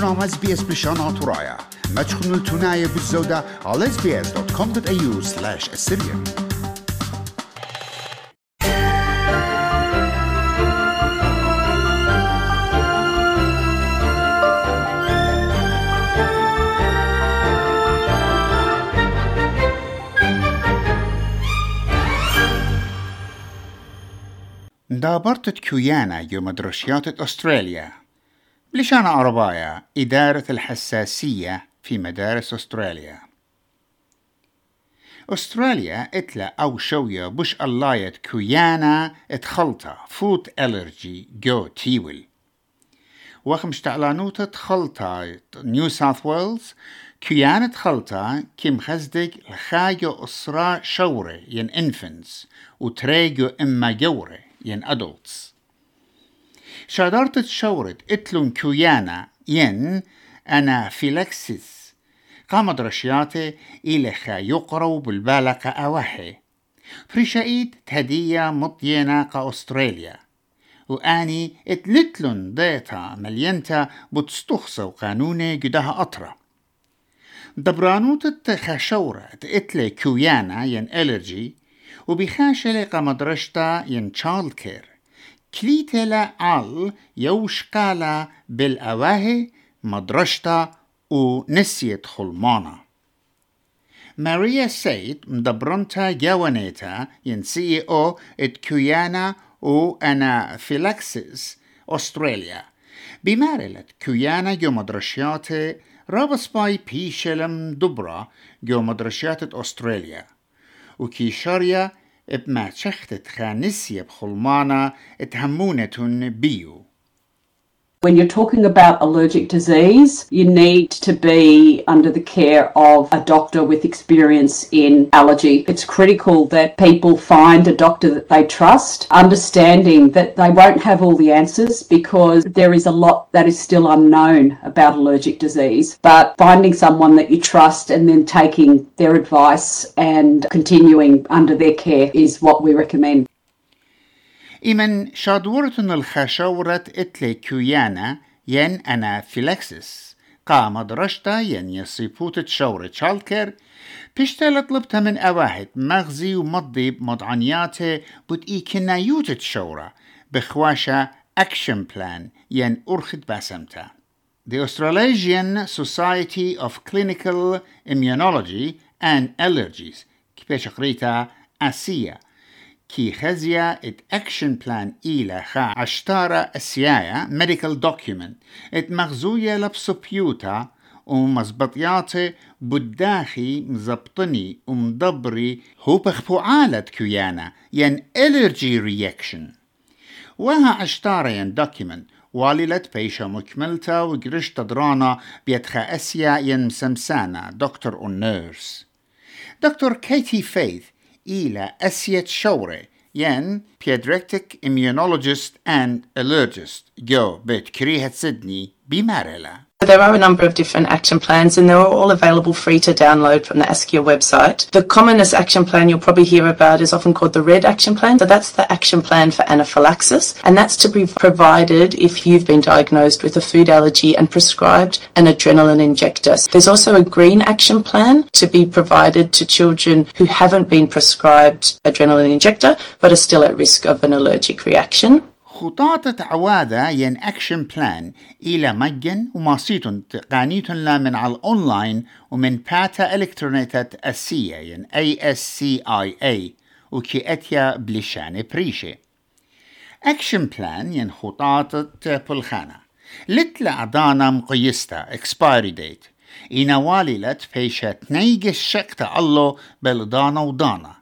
From SBS Bishan Aturaya. مدخل التناية بزودا على sbs.com.au slash assyrian دابرتت كويانا يوم درشيات أستراليا بلشان عربايا إدارة الحساسية في مدارس أستراليا. أستراليا إتلا أو شوية بش اللايت كيانا إتخلطة فوت ألرجي جو تيول. وخمش تعلانوت تخلطة نيو ساوث ويلز كيانا تخلطة كم خزدك الخايو أسرة شورة ين انفنس وتريجو إما جورة ين adults شادرت تشورت اتلون كيانا ين أنا فيلكسيس قامت رشياتي إلى خا يقرو بالبالقة أوحي فريشايد تهدية مطينة قا أستراليا. وآني اتلتلون ديتا ملينتا بتستخصو قانوني قدها أطرا. دبرانوت التخشورة اتلي كيانا ين ألرجي وبخاشلة قمدرشتا ين تشالد كير كليتلا عال يوشقالا بالأواهي مدرشتا ونسيت خلمانا ماريا سيد مدبرنتا جوانيتا ين سي أو ات كيانا و أنا فيلاكسيس استراليا بمارلت كيانا جو مدرشيات رابس باي بيشلم دبرا جو مدرشيات استراليا وكي شاريا بما شختت خانسية بخلمانا تهمونة بيو. When you're talking about allergic disease, you need to be under the care of a doctor with experience in allergy. It's critical that people find a doctor that they trust, understanding that they won't have all the answers because there is a lot that is still unknown about allergic disease. But finding someone that you trust and then taking their advice and continuing under their care is what we recommend. إمن شادورتن الخشورة اتلي كيانا ين أنا فيلكسس قام درشتا ين يصيبوت شورة شالكر بيشتل طلبتها من أواهد مغزي ومضي بمضعنياته بد إي كنايوت الشورة بخواشة أكشن بلان ين أرخد باسمتا The Australasian Society of Clinical Immunology and Allergies كيفاش قريتها آسيا كي خزيا ات اكشن بلان إلى خا عشتارة اسيايا ميديكال دوكيومنت. ات مغزوية لبسوبيوتا ومزبطياتي بداخي مزبطني ومدبري هو بخفوعالة كيانا ين الرجي رياكشن. وها عشتارة ين دوكيومنت. واللت بيشا مكملتا وقرشت درانا بيتخا اسيا ين مسمسانا دكتور ونيرس دكتور كيتي فيث إلى أسيت شوري ين pediatric immunologist and allergist. جو بيت كريهة سيدني بمارلا There are a number of different action plans and they're all available free to download from the ASCIA website. The commonest action plan you'll probably hear about is often called the RED action plan. So that's the action plan for anaphylaxis and that's to be provided if you've been diagnosed with a food allergy and prescribed an adrenaline injector. There's also a green action plan to be provided to children who haven't been prescribed adrenaline injector but are still at risk of an allergic reaction. خطاطة عوادة ين أكشن بلان إلى مجن وماسيتون تقانيتون لا من على الأونلاين ومن باتا إلكترونيتات أسية ين ASCIA وكي أتيا بلشان بريشة. أكشن بلان ين خطاطة بلخانة لتلا عدانا مقيستا expiry date. إنا واللت بيشا تنيجش شكتا الله بلدانا ودانا.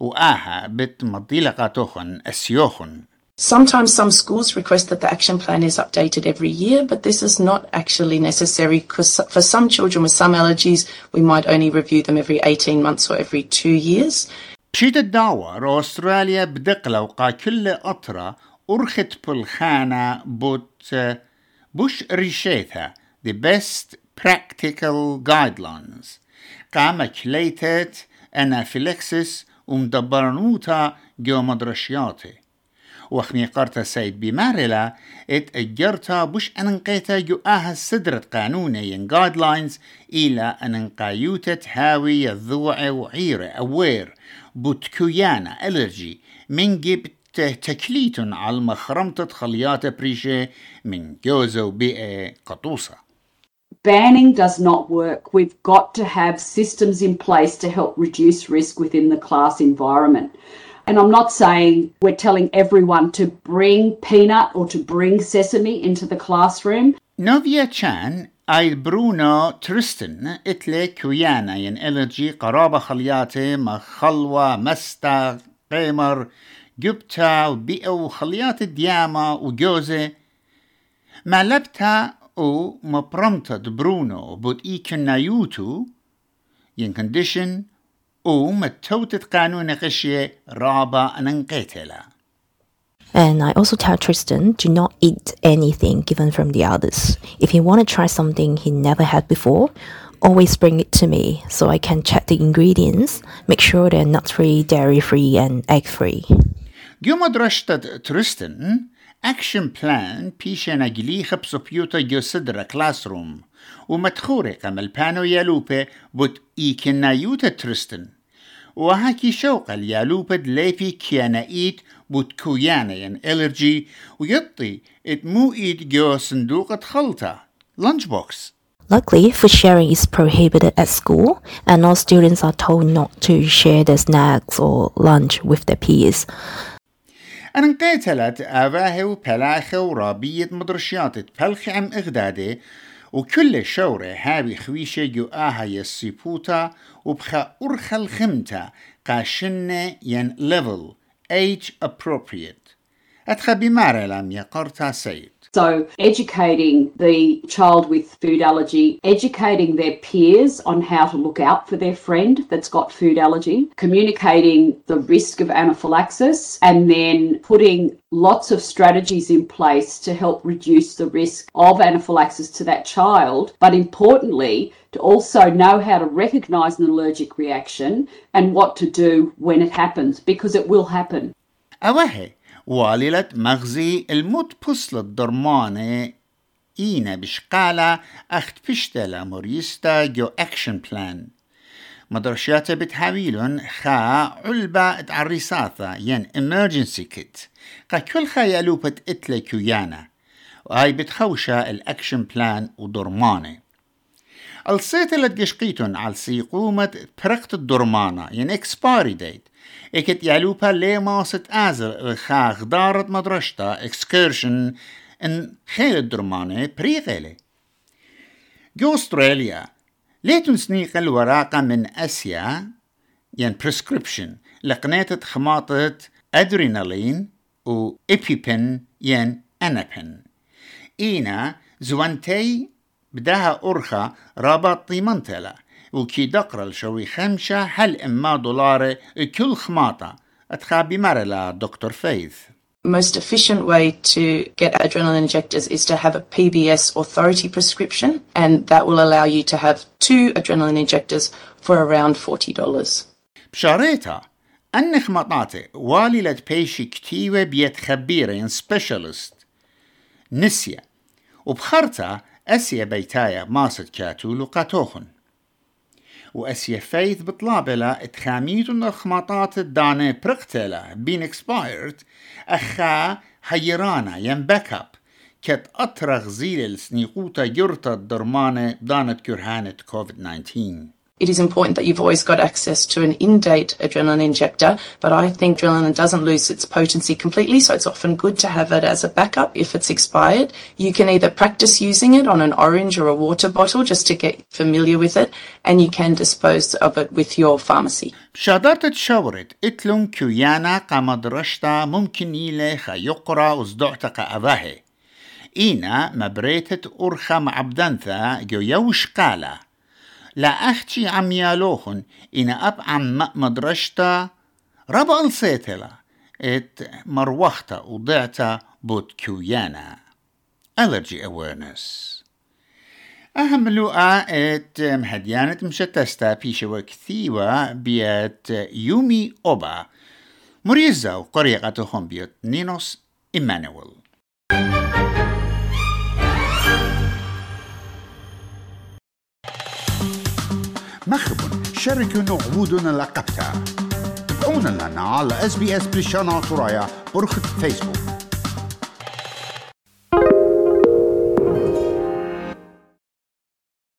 وآها بت مضيلقاتوخن أسيوخن. Sometimes some schools request that the action plan is updated every year, but this is not actually necessary because for some children with some allergies, we might only review them every 18 months or every two years. بشيت الدور أستراليا بدقلة وقا كل أطرة أرخت بالخانة بوت بوش ريشيتها the best practical guidelines قام كليتت أنافيلكسس ومدبرنوتا جو مدرشياتي وخني قرطة سيد بمارلا ات اجرتا بش انقيتا جو أها سدرت قانوني guidelines إلى انقايوتة هاوي الضوع وعيرة اوير بوتكويانا الرجي من جبت تكليت على مخرمة خليات بريشة من جوزة وبيئة قطوسة banning does not work. We've got to have systems in place to help reduce risk within the class environment. And I'm not saying we're telling everyone to bring peanut or to bring sesame into the classroom. نوفيا تشان اي برونو تريستن اتلي كويانا ين الرجي قرابة خلياتي ما خلوة مستا قيمر جبتا وبيئة وخليات الديامة وجوزة ما لبتا او مبرمتا برونو بود اي يوتو ين كنديشن او متوتت قانون غشية رابا اننقيتلا And I also tell Tristan to not eat anything given from the others. If he want to try something he never had before, always bring it to me so I can check the ingredients, make sure they're nut free, dairy free, and egg free. Guma drashtat Tristan, action plan بيشنا جليخ بسبيوتا جسدرا كلاس روم ومدخورة كما البانو يالوبة بوت إيكنا يوتا ترستن وهاكي شوق اليالوبة ليبي كيانا إيت بوت كويانا ين إلرجي ويطي ات مو إيت جو صندوق خلطة lunch box Luckily, food sharing is prohibited at school, and all students are told not to share their snacks or lunch with their peers. انقيتلت آباهي وبلاخة ورابية مدرشيات تبلخ عم إغدادي وكل شورة هابي خويشة جو آها يسيبوتا وبخا أرخى الخمتا قاشنة ين level age appropriate So, educating the child with food allergy, educating their peers on how to look out for their friend that's got food allergy, communicating the risk of anaphylaxis, and then putting lots of strategies in place to help reduce the risk of anaphylaxis to that child. But importantly, to also know how to recognize an allergic reaction and what to do when it happens, because it will happen. أوهي واللة مغزي الموت بصل الدرمانة إينا بشقالة أخت بشتلا موريستا جو أكشن بلان. مدرشيات بتحاويلون خا علبة تعريساثا ين emergency kit قا كل خا يلوبت اتلا كيانا وهاي بتخوشا الأكشن بلان ودرمانة. الصيت اللي تقشقيتون على سيقومة برقت الدرمانة ين اكسباري ديت إكت يالوبا لي ماست ازر خاخ دارت مدرشتا اكسكيرشن إن خيل الدرمانة بريغيلي. جو أستراليا ليتون سنيق الوراقة من أسيا ين بريسكريبشن لقنيتة خماطة ادرينالين و ايبيبن ين أنابن. إينا زوانتي بداها أرخى رابط طيمنتلا وكي دقر الشوي خمشة هل إما دولار كل خماطة أتخابي مرلا دكتور فيث most efficient way to get adrenaline injectors is to have a PBS authority prescription, and that will allow you to have two adrenaline injectors for around $40. بشاريتا أن خمطاتي والي بيشي كتيوة بيت خبيرة ين سبيشالست نسيا وبخرتا أسيا بيتايا ماسد كاتو لقاتوخن. وأسيا فيث بطلابلا اتخاميتون الخماطات الدانة برقتلا بين اكسبايرد أخا حيرانا ين باك اب كت أطرغ زيل السنيقوتا يرتا الدرمانة دانت كرهانة كوفيد 19 It is important that you've always got access to an in-date adrenaline injector, but I think adrenaline doesn't lose its potency completely, so it's often good to have it as a backup if it's expired. You can either practice using it on an orange or a water bottle just to get familiar with it, and you can dispose of it with your pharmacy. شادرت تشاورت اتلون كيانا قمدرشتا ممكن يلي خيقرا وزدعتك أذاهي إينا مبريتت أرخا معبدنثا جو يوش قالا لا أختي عم يالوخن إن أب عم مدرشتا ربع السيتلا إت مروختا وضعتا بوت كيانا allergy awareness. أهم لقاء إت مهديانة مشتستا بيشوا كثيوة بيت يومي أوبا. مريزة وقريقة بيت نينوس إيمانويل. مخب شاركوا عبودنا لقبتها تابعونا لنا على اس بريشانا ترايا برخة فيسبوك